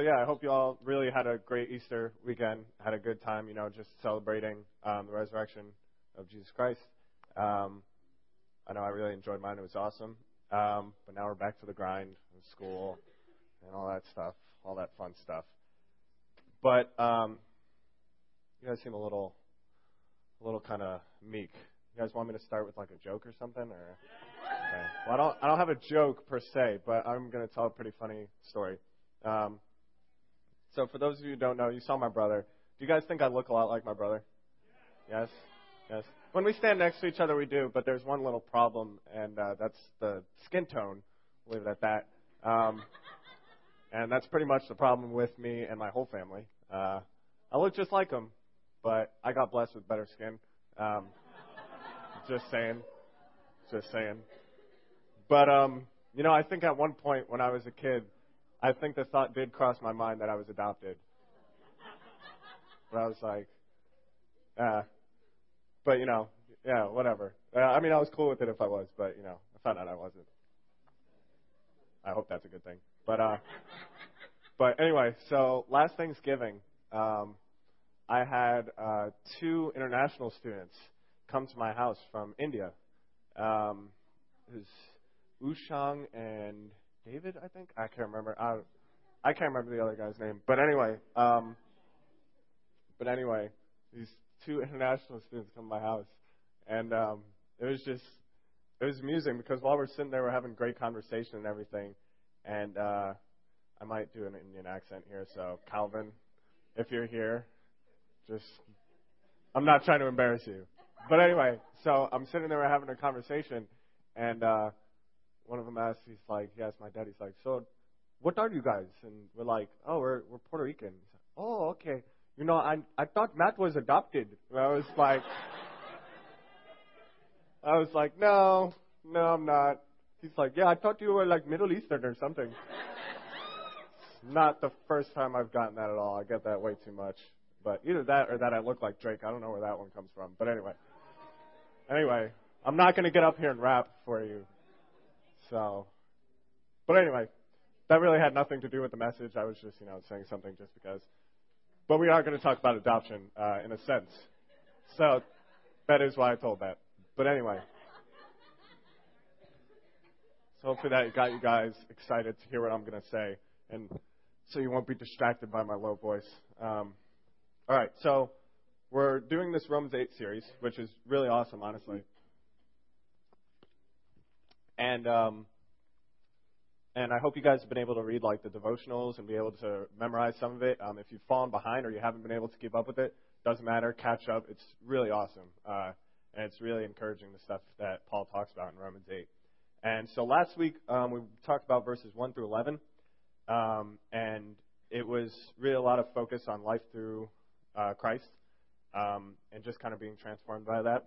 so yeah, I hope you all really had a great Easter weekend, had a good time, you know, just celebrating um, the resurrection of Jesus Christ. Um, I know I really enjoyed mine; it was awesome. Um, but now we're back to the grind of school and all that stuff, all that fun stuff. But um, you guys seem a little, a little kind of meek. You guys want me to start with like a joke or something, or? Okay. Well, I don't, I don't have a joke per se, but I'm to tell a pretty funny story. Um, so, for those of you who don't know, you saw my brother. Do you guys think I look a lot like my brother? Yes. Yes. When we stand next to each other, we do, but there's one little problem, and uh, that's the skin tone. Leave it at that. Um, and that's pretty much the problem with me and my whole family. Uh, I look just like him, but I got blessed with better skin. Um, just saying. Just saying. But um, you know, I think at one point when I was a kid, I think the thought did cross my mind that I was adopted. But I was like, uh, but you know, yeah, whatever. Uh, I mean, I was cool with it if I was, but you know, I found out I wasn't. I hope that's a good thing. But uh, but anyway, so last Thanksgiving, um, I had uh, two international students come to my house from India. Um, it was Ushang and David, I think. I can't remember. I, I can't remember the other guy's name. But anyway, um, but anyway, these two international students come to my house, and um, it was just it was amusing because while we're sitting there, we're having great conversation and everything, and uh, I might do an Indian accent here. So Calvin, if you're here, just I'm not trying to embarrass you, but anyway, so I'm sitting there, we're having a conversation, and uh, one of them asked, he's like, he asked my dad, he's like, so what are you guys? And we're like, oh, we're we're Puerto Rican. He's like, oh, okay. You know, I I thought Matt was adopted. And I was like, I was like, no, no, I'm not. He's like, yeah, I thought you were like Middle Eastern or something. not the first time I've gotten that at all. I get that way too much. But either that or that I look like Drake. I don't know where that one comes from. But anyway. Anyway, I'm not going to get up here and rap for you. So, but anyway, that really had nothing to do with the message. I was just, you know, saying something just because. But we are going to talk about adoption uh, in a sense. So that is why I told that. But anyway. So hopefully that got you guys excited to hear what I'm going to say, and so you won't be distracted by my low voice. Um, all right, so we're doing this Romans 8 series, which is really awesome, honestly. And um, and I hope you guys have been able to read like the devotionals and be able to memorize some of it. Um, if you've fallen behind or you haven't been able to keep up with it, doesn't matter. Catch up. It's really awesome, uh, and it's really encouraging the stuff that Paul talks about in Romans 8. And so last week um, we talked about verses 1 through 11, um, and it was really a lot of focus on life through uh, Christ um, and just kind of being transformed by that.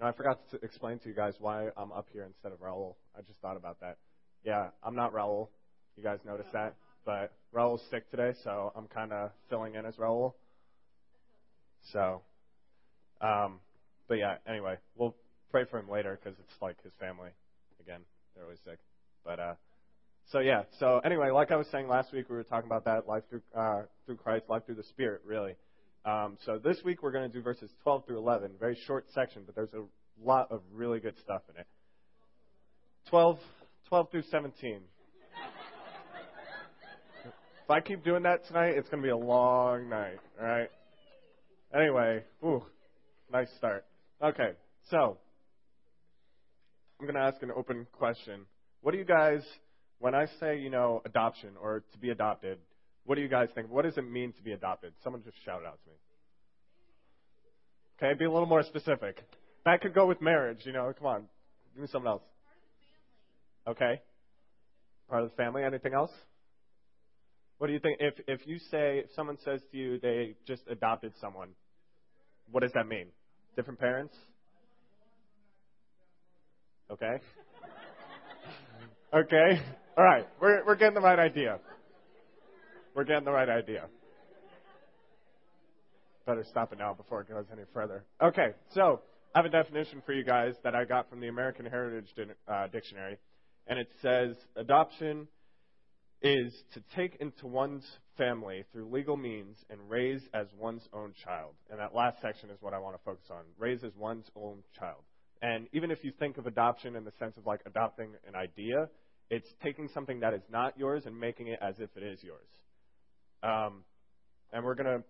Now, I forgot to explain to you guys why I'm up here instead of Raul. I just thought about that. Yeah, I'm not Raul. You guys noticed that? But Raul's sick today, so I'm kind of filling in as Raul. So, um, but yeah, anyway, we'll pray for him later because it's like his family. Again, they're always sick. But, uh, so yeah, so anyway, like I was saying last week, we were talking about that life through, uh, through Christ, life through the Spirit, really. Um, so this week we're going to do verses 12 through 11. Very short section, but there's a lot of really good stuff in it. 12, 12 through 17. if I keep doing that tonight, it's going to be a long night. All right. Anyway, ooh, nice start. Okay, so I'm going to ask an open question. What do you guys, when I say, you know, adoption or to be adopted, what do you guys think? What does it mean to be adopted? Someone just shout out to me. Okay, be a little more specific. That could go with marriage, you know. Come on, give me something else. Okay, part of the family. Anything else? What do you think? If if you say if someone says to you they just adopted someone, what does that mean? Different parents? Okay. okay. All right. We're we're getting the right idea. We're getting the right idea. Better stop it now before it goes any further. Okay, so I have a definition for you guys that I got from the American Heritage uh, Dictionary, and it says adoption is to take into one's family through legal means and raise as one's own child. And that last section is what I want to focus on raise as one's own child. And even if you think of adoption in the sense of like adopting an idea, it's taking something that is not yours and making it as if it is yours. Um, and we're gonna,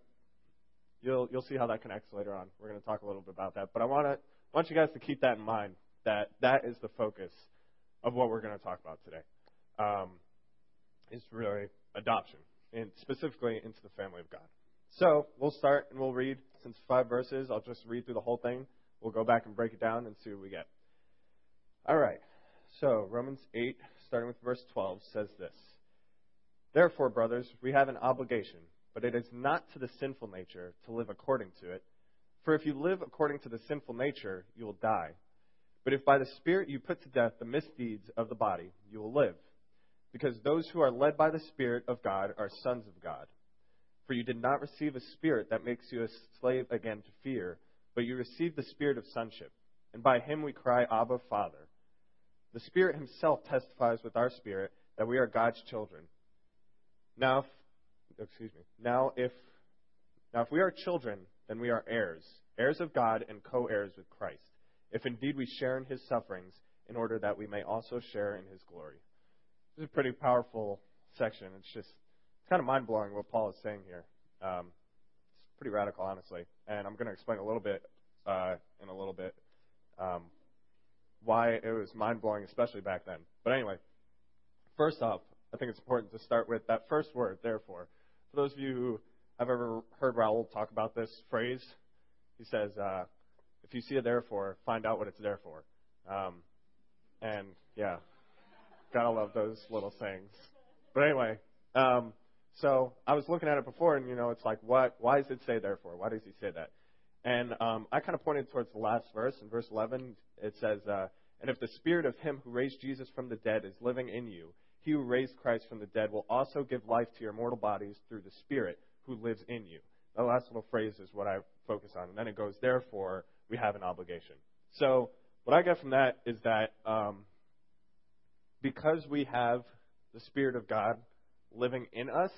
you'll you'll see how that connects later on. We're gonna talk a little bit about that. But I want to want you guys to keep that in mind. That that is the focus of what we're going to talk about today. Um, is really adoption, and specifically into the family of God. So we'll start and we'll read. Since five verses, I'll just read through the whole thing. We'll go back and break it down and see what we get. All right. So Romans 8, starting with verse 12, says this. Therefore, brothers, we have an obligation, but it is not to the sinful nature to live according to it. For if you live according to the sinful nature, you will die. But if by the Spirit you put to death the misdeeds of the body, you will live because those who are led by the Spirit of God are sons of God. For you did not receive a spirit that makes you a slave again to fear, but you received the spirit of sonship, and by him we cry, Abba, Father. The Spirit himself testifies with our spirit that we are God's children. Now, if, excuse me. Now, if now if we are children, then we are heirs, heirs of God and co-heirs with Christ. If indeed we share in his sufferings, in order that we may also share in his glory. This is a pretty powerful section. It's just it's kind of mind blowing what Paul is saying here. Um, it's pretty radical, honestly, and I'm going to explain a little bit uh, in a little bit um, why it was mind blowing, especially back then. But anyway, first off, I think it's important to start with that first word, therefore. For those of you who have ever heard Raul talk about this phrase, he says, uh, "If you see a therefore, find out what it's there for." Um, and yeah, Gotta love those little things. But anyway, um, so I was looking at it before, and you know, it's like, what? Why does it say therefore? Why does he say that? And um, I kind of pointed towards the last verse. In verse 11, it says, uh, "And if the spirit of him who raised Jesus from the dead is living in you, he who raised Christ from the dead will also give life to your mortal bodies through the Spirit who lives in you." That last little phrase is what I focus on, and then it goes, "Therefore, we have an obligation." So what I get from that is that um, because we have the Spirit of God living in us,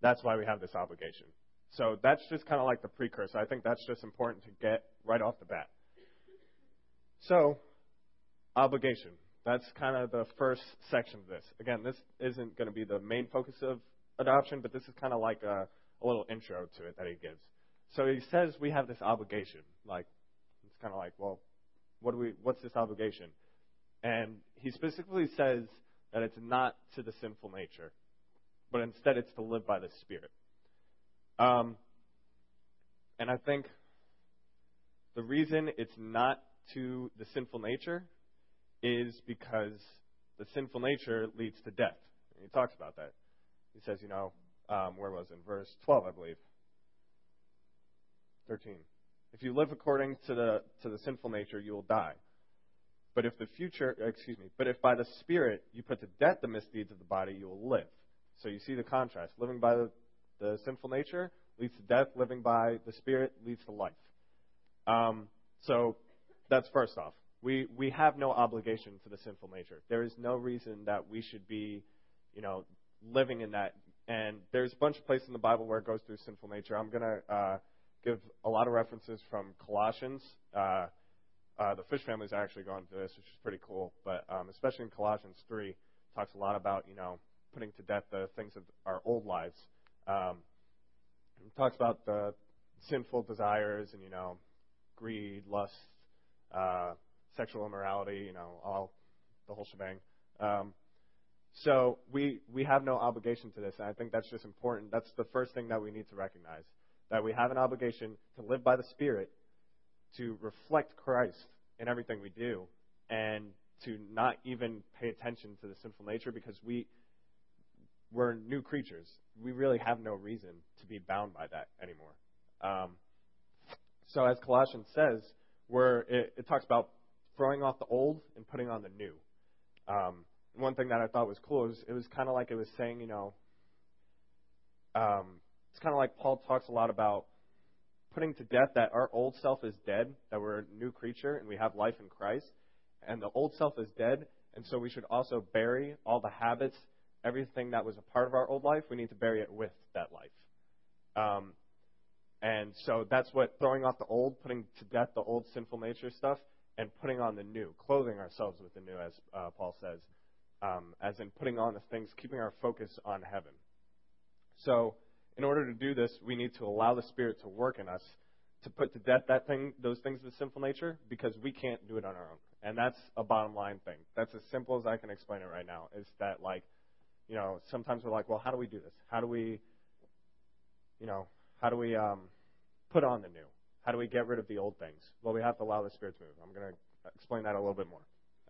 that's why we have this obligation. So that's just kind of like the precursor. I think that's just important to get right off the bat. So, obligation. That's kind of the first section of this. Again, this isn't going to be the main focus of adoption, but this is kind of like a, a little intro to it that he gives. So he says we have this obligation. Like, it's kind of like, well, what do we? What's this obligation? And he specifically says that it's not to the sinful nature, but instead it's to live by the Spirit. Um, and I think the reason it's not to the sinful nature is because the sinful nature leads to death. And he talks about that. He says, you know, um, where was it? In verse 12, I believe. 13. If you live according to the, to the sinful nature, you will die. But if the future, excuse me, but if by the Spirit you put to death the misdeeds of the body, you will live. So you see the contrast. Living by the, the sinful nature leads to death. Living by the Spirit leads to life. Um, so that's first off. We we have no obligation to the sinful nature. There is no reason that we should be, you know, living in that. And there's a bunch of places in the Bible where it goes through sinful nature. I'm going to uh, give a lot of references from Colossians. Uh, uh, the fish family's actually gone through this, which is pretty cool. But um, especially in Colossians 3, talks a lot about you know putting to death the things of our old lives. Um, it talks about the sinful desires and you know greed, lust, uh, sexual immorality, you know all the whole shebang. Um, so we we have no obligation to this, and I think that's just important. That's the first thing that we need to recognize that we have an obligation to live by the Spirit to reflect Christ in everything we do and to not even pay attention to the sinful nature because we we're new creatures. We really have no reason to be bound by that anymore. Um, so as Colossians says, where it, it, talks about throwing off the old and putting on the new. Um, one thing that I thought was cool is it was kind of like it was saying, you know, um, it's kind of like Paul talks a lot about putting to death that our old self is dead, that we're a new creature and we have life in Christ, and the old self is dead, and so we should also bury all the habits everything that was a part of our old life, we need to bury it with that life. Um, and so that's what throwing off the old, putting to death the old sinful nature stuff, and putting on the new, clothing ourselves with the new, as uh, Paul says, um, as in putting on the things, keeping our focus on heaven. So, in order to do this, we need to allow the Spirit to work in us to put to death that thing, those things of the sinful nature, because we can't do it on our own. And that's a bottom line thing. That's as simple as I can explain it right now. Is that like, you know, sometimes we're like, well, how do we do this? How do we, you know, how do we um, put on the new? How do we get rid of the old things? Well, we have to allow the Spirit to move. I'm going to explain that a little bit more.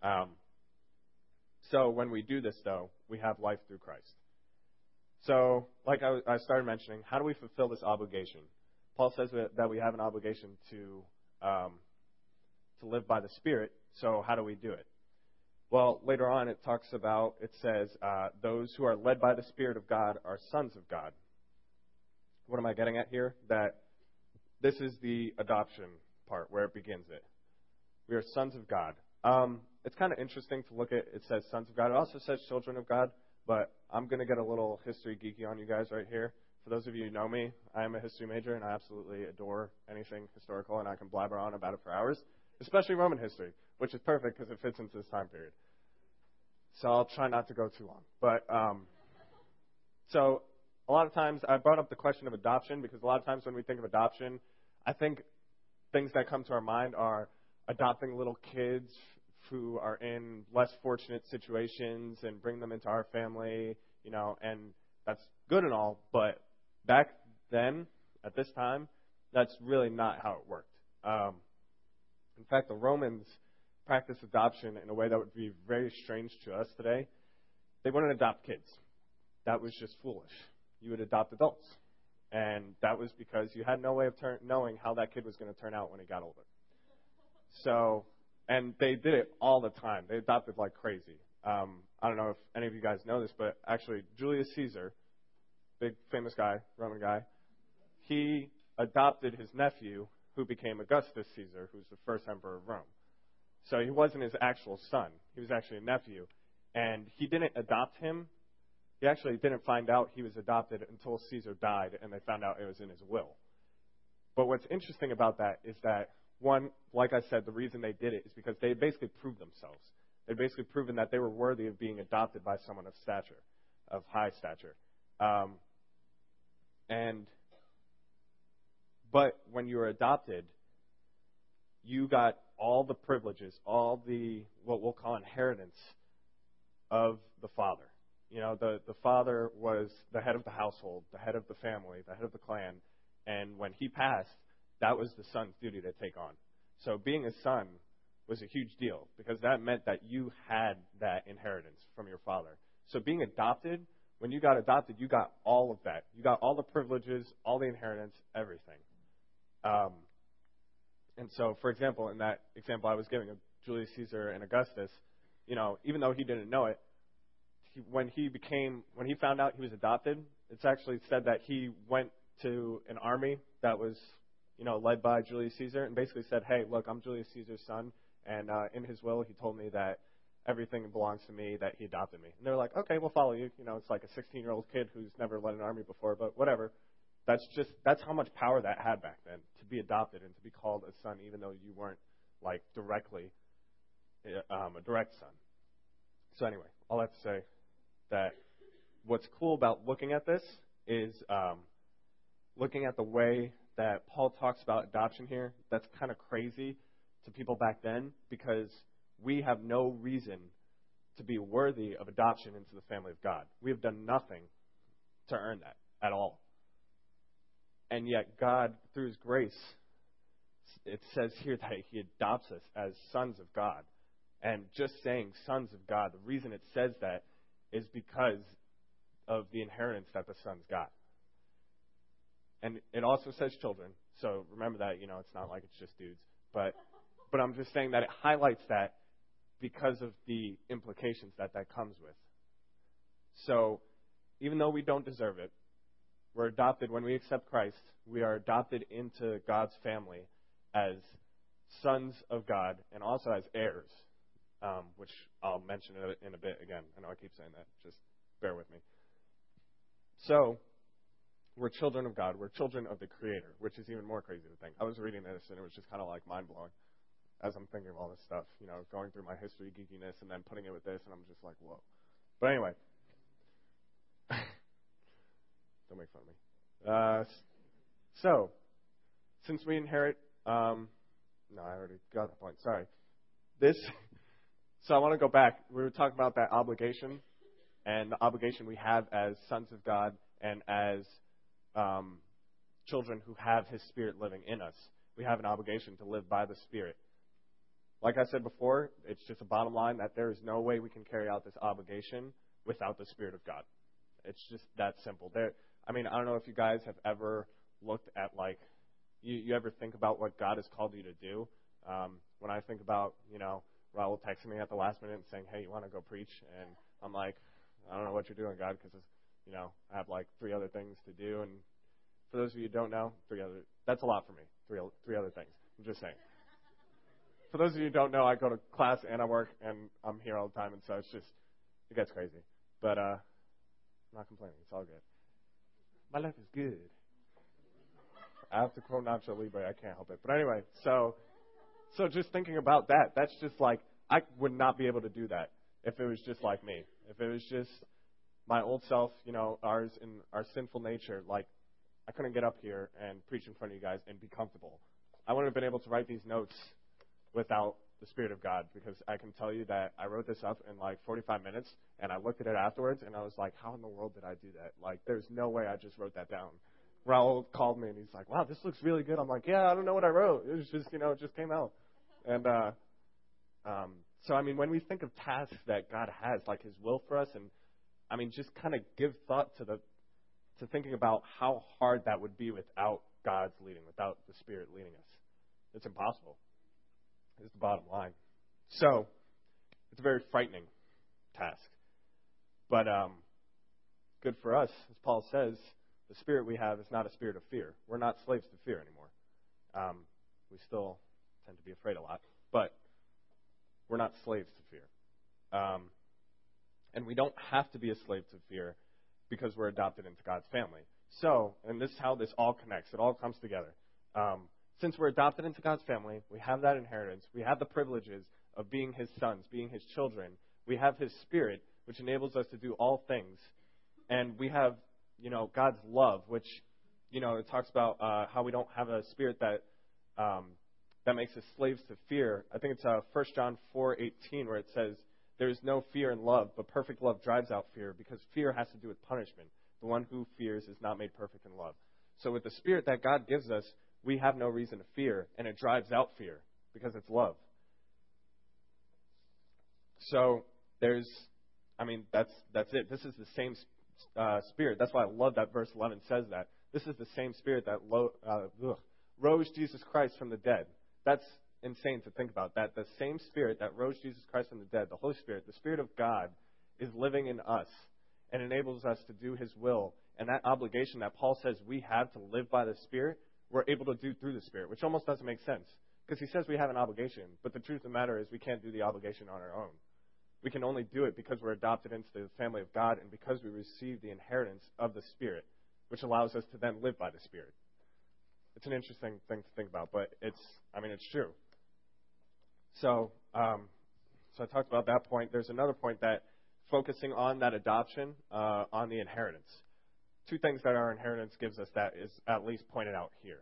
Um, so when we do this, though, we have life through Christ. So, like I, I started mentioning, how do we fulfill this obligation? Paul says that we have an obligation to um, to live by the Spirit. So, how do we do it? Well, later on, it talks about it says uh, those who are led by the Spirit of God are sons of God. What am I getting at here? That this is the adoption part where it begins. It we are sons of God. Um, it's kind of interesting to look at. It says sons of God. It also says children of God. But I'm going to get a little history geeky on you guys right here. For those of you who know me, I am a history major and I absolutely adore anything historical and I can blabber on about it for hours, especially Roman history, which is perfect because it fits into this time period. So I'll try not to go too long. But um, so a lot of times I brought up the question of adoption because a lot of times when we think of adoption, I think things that come to our mind are adopting little kids who are in less fortunate situations and bring them into our family, you know, and that's good and all, but back then, at this time, that's really not how it worked. Um, in fact, the Romans practiced adoption in a way that would be very strange to us today. They wouldn't adopt kids. That was just foolish. You would adopt adults. And that was because you had no way of ter- knowing how that kid was going to turn out when he got older. So and they did it all the time. They adopted like crazy. Um, I don't know if any of you guys know this, but actually Julius Caesar, big famous guy, Roman guy, he adopted his nephew, who became Augustus Caesar, who's the first emperor of Rome. So he wasn't his actual son; he was actually a nephew, and he didn't adopt him. He actually didn't find out he was adopted until Caesar died, and they found out it was in his will. But what's interesting about that is that one, like I said, the reason they did it is because they basically proved themselves. They'd basically proven that they were worthy of being adopted by someone of stature, of high stature. Um, and, but when you were adopted, you got all the privileges, all the, what we'll call inheritance of the father. You know, the, the father was the head of the household, the head of the family, the head of the clan. And when he passed, that was the son's duty to take on. So being a son was a huge deal because that meant that you had that inheritance from your father. So being adopted, when you got adopted, you got all of that. You got all the privileges, all the inheritance, everything. Um, and so, for example, in that example I was giving of Julius Caesar and Augustus, you know, even though he didn't know it, he, when he became, when he found out he was adopted, it's actually said that he went to an army that was you know, led by Julius Caesar, and basically said, "Hey, look, I'm Julius Caesar's son, and uh, in his will, he told me that everything belongs to me, that he adopted me." And they're like, "Okay, we'll follow you." You know, it's like a 16-year-old kid who's never led an army before, but whatever. That's just that's how much power that had back then to be adopted and to be called a son, even though you weren't like directly uh, um, a direct son. So anyway, all that to say that what's cool about looking at this is um, looking at the way that Paul talks about adoption here, that's kind of crazy to people back then because we have no reason to be worthy of adoption into the family of God. We have done nothing to earn that at all. And yet, God, through His grace, it says here that He adopts us as sons of God. And just saying sons of God, the reason it says that is because of the inheritance that the sons got. And it also says children. So remember that, you know, it's not like it's just dudes. But but I'm just saying that it highlights that because of the implications that that comes with. So even though we don't deserve it, we're adopted when we accept Christ. We are adopted into God's family as sons of God and also as heirs, um, which I'll mention in a bit again. I know I keep saying that. Just bear with me. So, we're children of God. We're children of the Creator, which is even more crazy to think. I was reading this and it was just kind of like mind blowing as I'm thinking of all this stuff, you know, going through my history geekiness and then putting it with this, and I'm just like, whoa. But anyway, don't make fun of me. Uh, so, since we inherit, um, no, I already got the point. Sorry. This. So I want to go back. We were talking about that obligation and the obligation we have as sons of God and as um, children who have His Spirit living in us. We have an obligation to live by the Spirit. Like I said before, it's just a bottom line that there is no way we can carry out this obligation without the Spirit of God. It's just that simple. There, I mean, I don't know if you guys have ever looked at like, you, you ever think about what God has called you to do. Um, when I think about, you know, Raul texting me at the last minute saying, "Hey, you want to go preach?" and I'm like, I don't know what you're doing, God, because you know I have like three other things to do. And for those of you who don't know, three other that's a lot for me. Three three other things. I'm just saying. For those of you who don't know, I go to class and I work and I'm here all the time, and so it's just it gets crazy. But uh, I'm not complaining. It's all good. My life is good. I have to quote Nacho Libre. I can't help it. But anyway, so so just thinking about that, that's just like I would not be able to do that if it was just like me. If it was just my old self, you know, ours in our sinful nature, like I couldn't get up here and preach in front of you guys and be comfortable. I wouldn't have been able to write these notes without the Spirit of God because I can tell you that I wrote this up in like 45 minutes and I looked at it afterwards and I was like, how in the world did I do that? Like, there's no way I just wrote that down. Raul called me and he's like, wow, this looks really good. I'm like, yeah, I don't know what I wrote. It was just, you know, it just came out. And, uh, um, so, I mean, when we think of tasks that God has, like His will for us, and I mean, just kind of give thought to the to thinking about how hard that would be without God's leading, without the Spirit leading us. It's impossible. Is the bottom line. So, it's a very frightening task, but um, good for us, as Paul says. The spirit we have is not a spirit of fear. We're not slaves to fear anymore. Um, we still tend to be afraid a lot, but we're not slaves to fear. Um, and we don't have to be a slave to fear because we're adopted into God's family. So, and this is how this all connects. It all comes together. Um, since we're adopted into God's family, we have that inheritance. We have the privileges of being His sons, being His children. We have His Spirit, which enables us to do all things. And we have, you know, God's love, which, you know, it talks about uh, how we don't have a spirit that um, that makes us slaves to fear. I think it's uh, 1 John 4:18 where it says, "There is no fear in love, but perfect love drives out fear, because fear has to do with punishment. The one who fears is not made perfect in love." So with the spirit that God gives us, we have no reason to fear, and it drives out fear because it's love. So there's, I mean, that's that's it. This is the same uh, spirit. That's why I love that verse 11 says that. This is the same spirit that lo, uh, ugh, rose Jesus Christ from the dead. That's insane to think about. That the same Spirit that rose Jesus Christ from the dead, the Holy Spirit, the Spirit of God, is living in us and enables us to do His will. And that obligation that Paul says we have to live by the Spirit, we're able to do through the Spirit, which almost doesn't make sense. Because he says we have an obligation, but the truth of the matter is we can't do the obligation on our own. We can only do it because we're adopted into the family of God and because we receive the inheritance of the Spirit, which allows us to then live by the Spirit. It's an interesting thing to think about, but it's, I mean, it's true. So, um, so I talked about that point. There's another point that focusing on that adoption, uh, on the inheritance. Two things that our inheritance gives us that is at least pointed out here.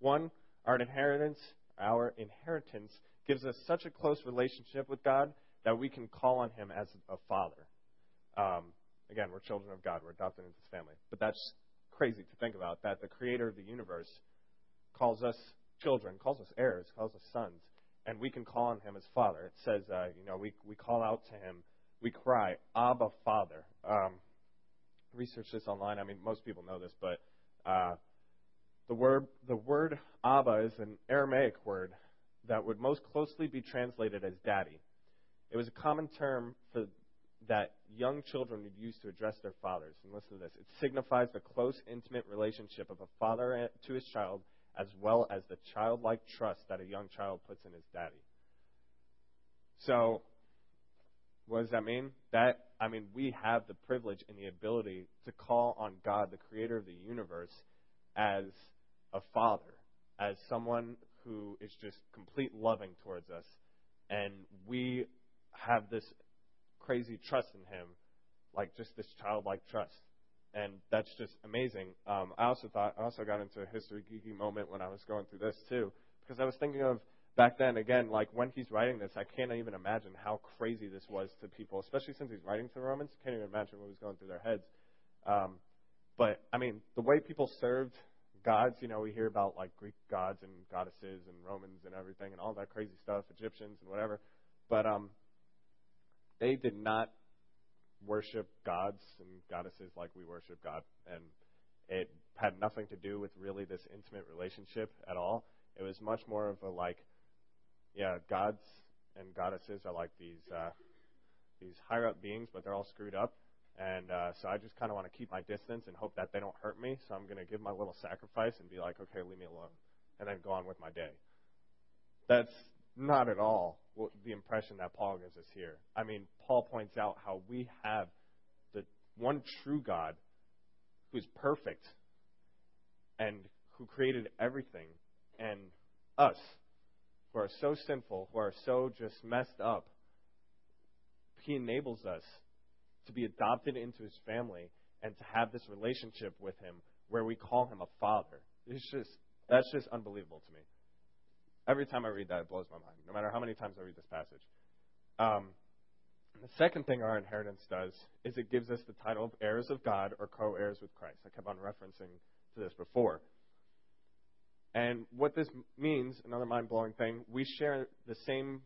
One, our inheritance, our inheritance gives us such a close relationship with God that we can call on Him as a father. Um, again, we're children of God. We're adopted into His family. But that's crazy to think about. That the Creator of the universe calls us children, calls us heirs, calls us sons, and we can call on him as Father. It says, uh, you know, we, we call out to him, we cry, Abba, Father. Um, research this online. I mean, most people know this, but uh, the word the word Abba is an Aramaic word that would most closely be translated as daddy. It was a common term for that young children would use to address their fathers. And listen to this. It signifies the close, intimate relationship of a father to his child as well as the childlike trust that a young child puts in his daddy. So, What does that mean? That, I mean, we have the privilege and the ability to call on God, the creator of the universe, as a father, as someone who is just complete loving towards us. And we have this crazy trust in him, like just this childlike trust. And that's just amazing. Um, I also thought, I also got into a history geeky moment when I was going through this too, because I was thinking of back then, again, like when he's writing this, I can't even imagine how crazy this was to people, especially since he's writing to the Romans. Can't even imagine what was going through their heads. Um, but I mean, the way people served gods, you know, we hear about like Greek gods and goddesses and Romans and everything and all that crazy stuff, Egyptians and whatever. But um, they did not worship gods and goddesses like we worship God, and it had nothing to do with really this intimate relationship at all. It was much more of a like, yeah, gods and goddesses are like these uh, these higher up beings, but they're all screwed up. And uh, so I just kind of want to keep my distance and hope that they don't hurt me. So I'm going to give my little sacrifice and be like, okay, leave me alone, and then go on with my day. That's not at all the impression that Paul gives us here. I mean, Paul points out how we have the one true God who is perfect and who created everything, and us who are so sinful, who are so just messed up. He enables us to be adopted into his family and to have this relationship with him where we call him a father. It's just that's just unbelievable to me. Every time I read that, it blows my mind, no matter how many times I read this passage. Um, the second thing our inheritance does is it gives us the title of heirs of God or co heirs with Christ. I kept on referencing to this before. And what this means, another mind blowing thing, we share the same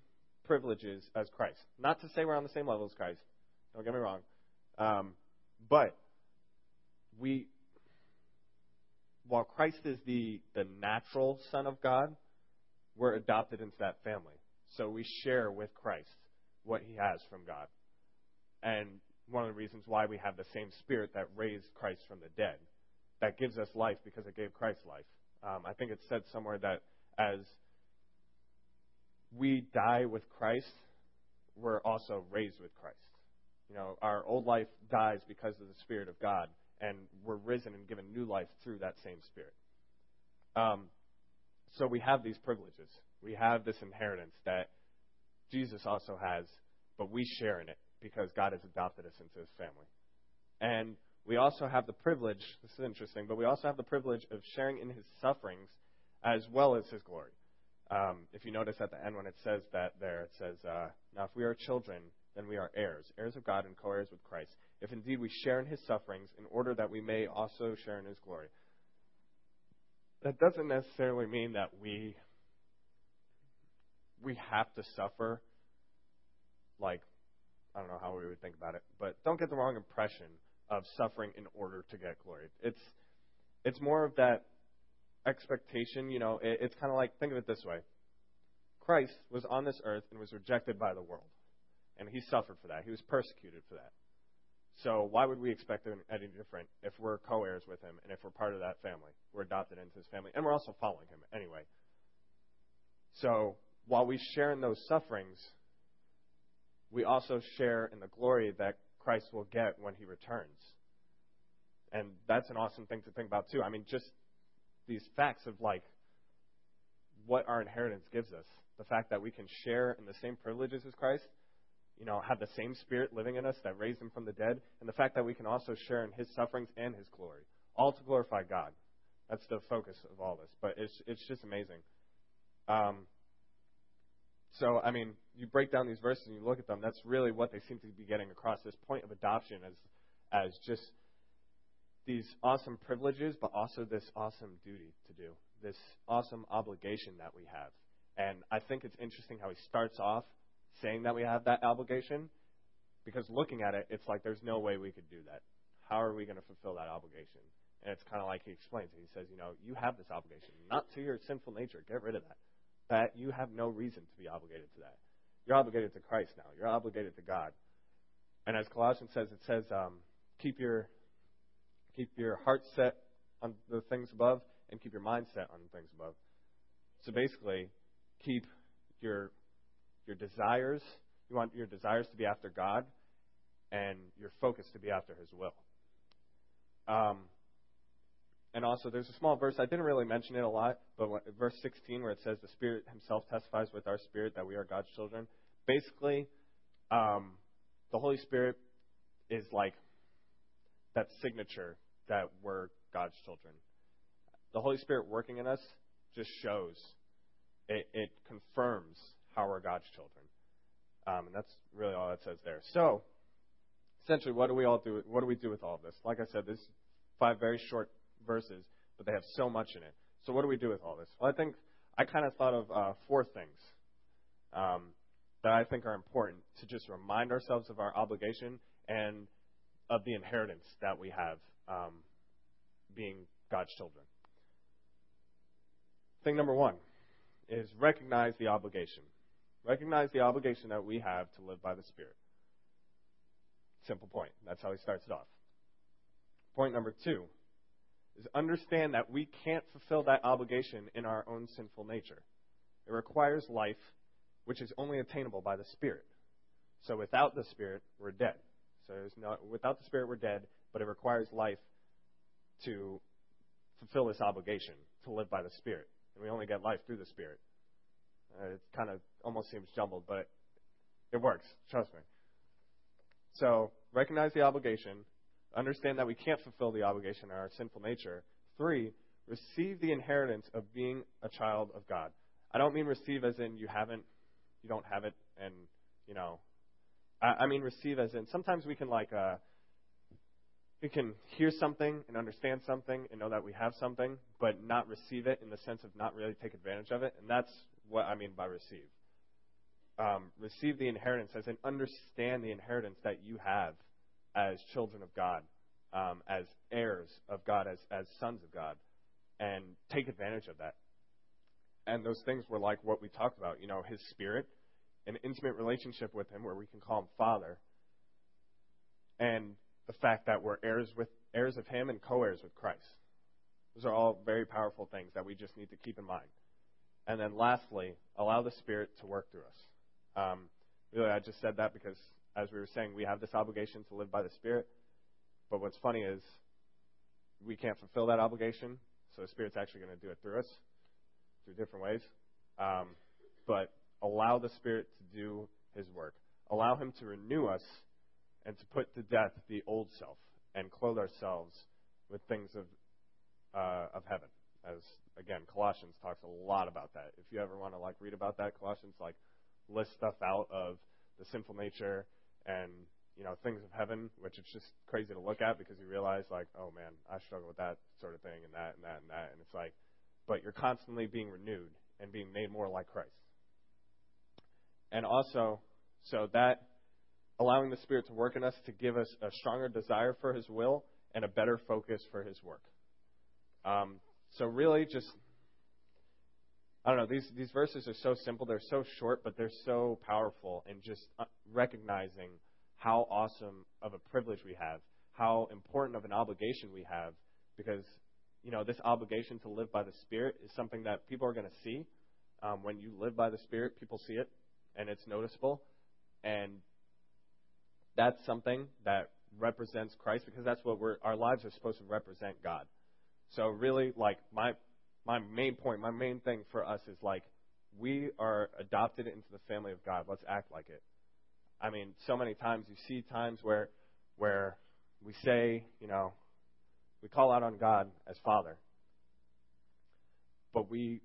privileges as Christ. Not to say we're on the same level as Christ, don't get me wrong. Um, but we, while Christ is the, the natural Son of God, we're adopted into that family. So we share with Christ what he has from God. And one of the reasons why we have the same spirit that raised Christ from the dead, that gives us life because it gave Christ life. Um, I think it's said somewhere that as we die with Christ, we're also raised with Christ. You know, our old life dies because of the Spirit of God, and we're risen and given new life through that same Spirit. Um, so we have these privileges. We have this inheritance that Jesus also has, but we share in it because God has adopted us into his family. And we also have the privilege, this is interesting, but we also have the privilege of sharing in his sufferings as well as his glory. Um, if you notice at the end when it says that there, it says, uh, Now if we are children, then we are heirs, heirs of God and co heirs with Christ, if indeed we share in his sufferings, in order that we may also share in his glory that doesn't necessarily mean that we we have to suffer like I don't know how we would think about it, but don't get the wrong impression of suffering in order to get glory. It's it's more of that expectation, you know, it, it's kind of like think of it this way. Christ was on this earth and was rejected by the world. And he suffered for that. He was persecuted for that. So why would we expect any different if we're co-heirs with him and if we're part of that family? We're adopted into his family, and we're also following him anyway. So while we share in those sufferings, we also share in the glory that Christ will get when he returns. And that's an awesome thing to think about too. I mean, just these facts of like what our inheritance gives us. The fact that we can share in the same privileges as Christ you know, have the same spirit living in us that raised him from the dead, and the fact that we can also share in his sufferings and his glory, all to glorify God. That's the focus of all this. But it's it's just amazing. Um, so I mean, you break down these verses and you look at them. That's really what they seem to be getting across. This point of adoption as as just these awesome privileges, but also this awesome duty to do, this awesome obligation that we have. And I think it's interesting how he starts off saying that we have that obligation because looking at it, it's like there's no way we could do that. How are we going to fulfill that obligation? And it's kind of like he explains it. He says, you know, you have this obligation, not to your sinful nature. Get rid of that. That you have no reason to be obligated to that. You're obligated to Christ now. You're obligated to God. And as Colossians says, it says, um, keep your keep your heart set on the things above and keep your mind set on the things above. So basically, keep your your desires You want your desires to be after God and your focus to be after His will. Um, and also, there's a small verse, I didn't really mention it a lot, but verse 16 where it says, The Spirit Himself testifies with our spirit that we are God's children. Basically, um, the Holy Spirit is like that signature that we're God's children. The Holy Spirit working in us just shows, it, it confirms how we're God's children. Um, and that's really all it says there. So, essentially, what do we all do? What do we do with all of this? Like I said, there's five very short verses, but they have so much in it. So, what do we do with all this? Well, I think I kind of thought of uh, four things um, that I think are important to just remind ourselves of our obligation and of the inheritance that we have um, being God's children. Thing number one is recognize the obligation. Recognize the obligation that we have to live by the Spirit. Simple point. That's how he starts it off. Point number two is understand that we can't fulfill that obligation in our own sinful nature. It requires life which is only attainable by the Spirit. So without the Spirit, we're dead. So no, without the Spirit, we're dead, but it requires life to fulfill this obligation to live by the Spirit. And we only get life through the Spirit. Uh, it kind of almost seems jumbled, but it works. Trust me. So recognize the obligation. Understand that we can't fulfill the obligation in our sinful nature. Three, receive the inheritance of being a child of God. I don't mean receive as in you haven't, you don't have it, and you know. I, I mean receive as in sometimes we can like uh, we can hear something and understand something and know that we have something, but not receive it in the sense of not really take advantage of it, and that's what I mean by receive. Um, receive the inheritance as in understand the inheritance that you have as children of God, um, as heirs of God, as, as sons of God, and take advantage of that. And those things were like what we talked about, you know, His Spirit, an intimate relationship with Him where we can call Him Father, and the fact that we're heirs with heirs of Him and co-heirs with Christ. Those are all very powerful things that we just need to keep in mind. And then lastly, allow the Spirit to work through us. Um, really, I just said that because, as we were saying, we have this obligation to live by the Spirit. But what's funny is we can't fulfill that obligation, so the Spirit's actually going to do it through us through different ways. Um, but allow the Spirit to do His work. Allow Him to renew us and to put to death the old self and clothe ourselves with things of uh, of heaven. As again, Colossians talks a lot about that. If you ever want to like read about that, Colossians like lists stuff out of the sinful nature and you know things of heaven, which it's just crazy to look at because you realize like, oh man, I struggle with that sort of thing and that and that and that, and it's like, but you're constantly being renewed and being made more like Christ. And also, so that allowing the Spirit to work in us to give us a stronger desire for His will and a better focus for His work. Um, so really, just I don't know. These these verses are so simple. They're so short, but they're so powerful. And just uh, recognizing how awesome of a privilege we have, how important of an obligation we have, because you know this obligation to live by the Spirit is something that people are going to see. Um, when you live by the Spirit, people see it, and it's noticeable. And that's something that represents Christ because that's what we're our lives are supposed to represent God. So really like my my main point, my main thing for us is like we are adopted into the family of God. Let's act like it. I mean, so many times you see times where where we say, you know, we call out on God as Father. But we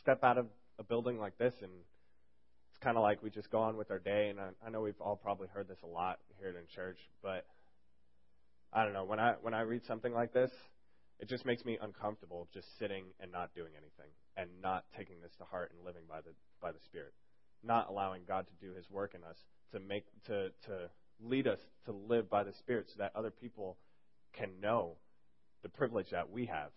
step out of a building like this and it's kind of like we just go on with our day. And I, I know we've all probably heard this a lot here in church, but I don't know when I when I read something like this, it just makes me uncomfortable just sitting and not doing anything and not taking this to heart and living by the by the Spirit, not allowing God to do His work in us to make to to lead us to live by the Spirit, so that other people can know the privilege that we have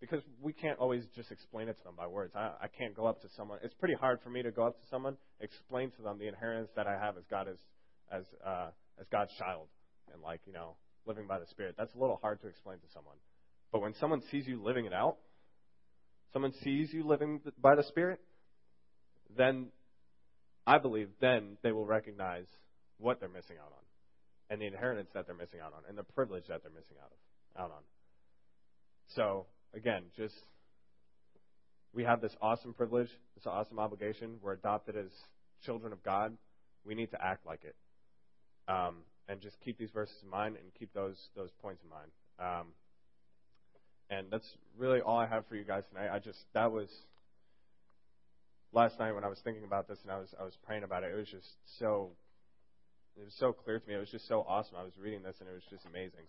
because we can't always just explain it to them by words. I, I can't go up to someone. It's pretty hard for me to go up to someone, explain to them the inheritance that I have as God as as uh, as God's child, and like you know living by the Spirit. That's a little hard to explain to someone. But when someone sees you living it out, someone sees you living by the Spirit, then I believe then they will recognize what they're missing out on, and the inheritance that they're missing out on, and the privilege that they're missing out of out on. So again, just we have this awesome privilege, this awesome obligation. We're adopted as children of God. We need to act like it, um, and just keep these verses in mind and keep those those points in mind. Um, and that's really all I have for you guys tonight. I just that was last night when I was thinking about this and I was I was praying about it. It was just so it was so clear to me. It was just so awesome. I was reading this and it was just amazing.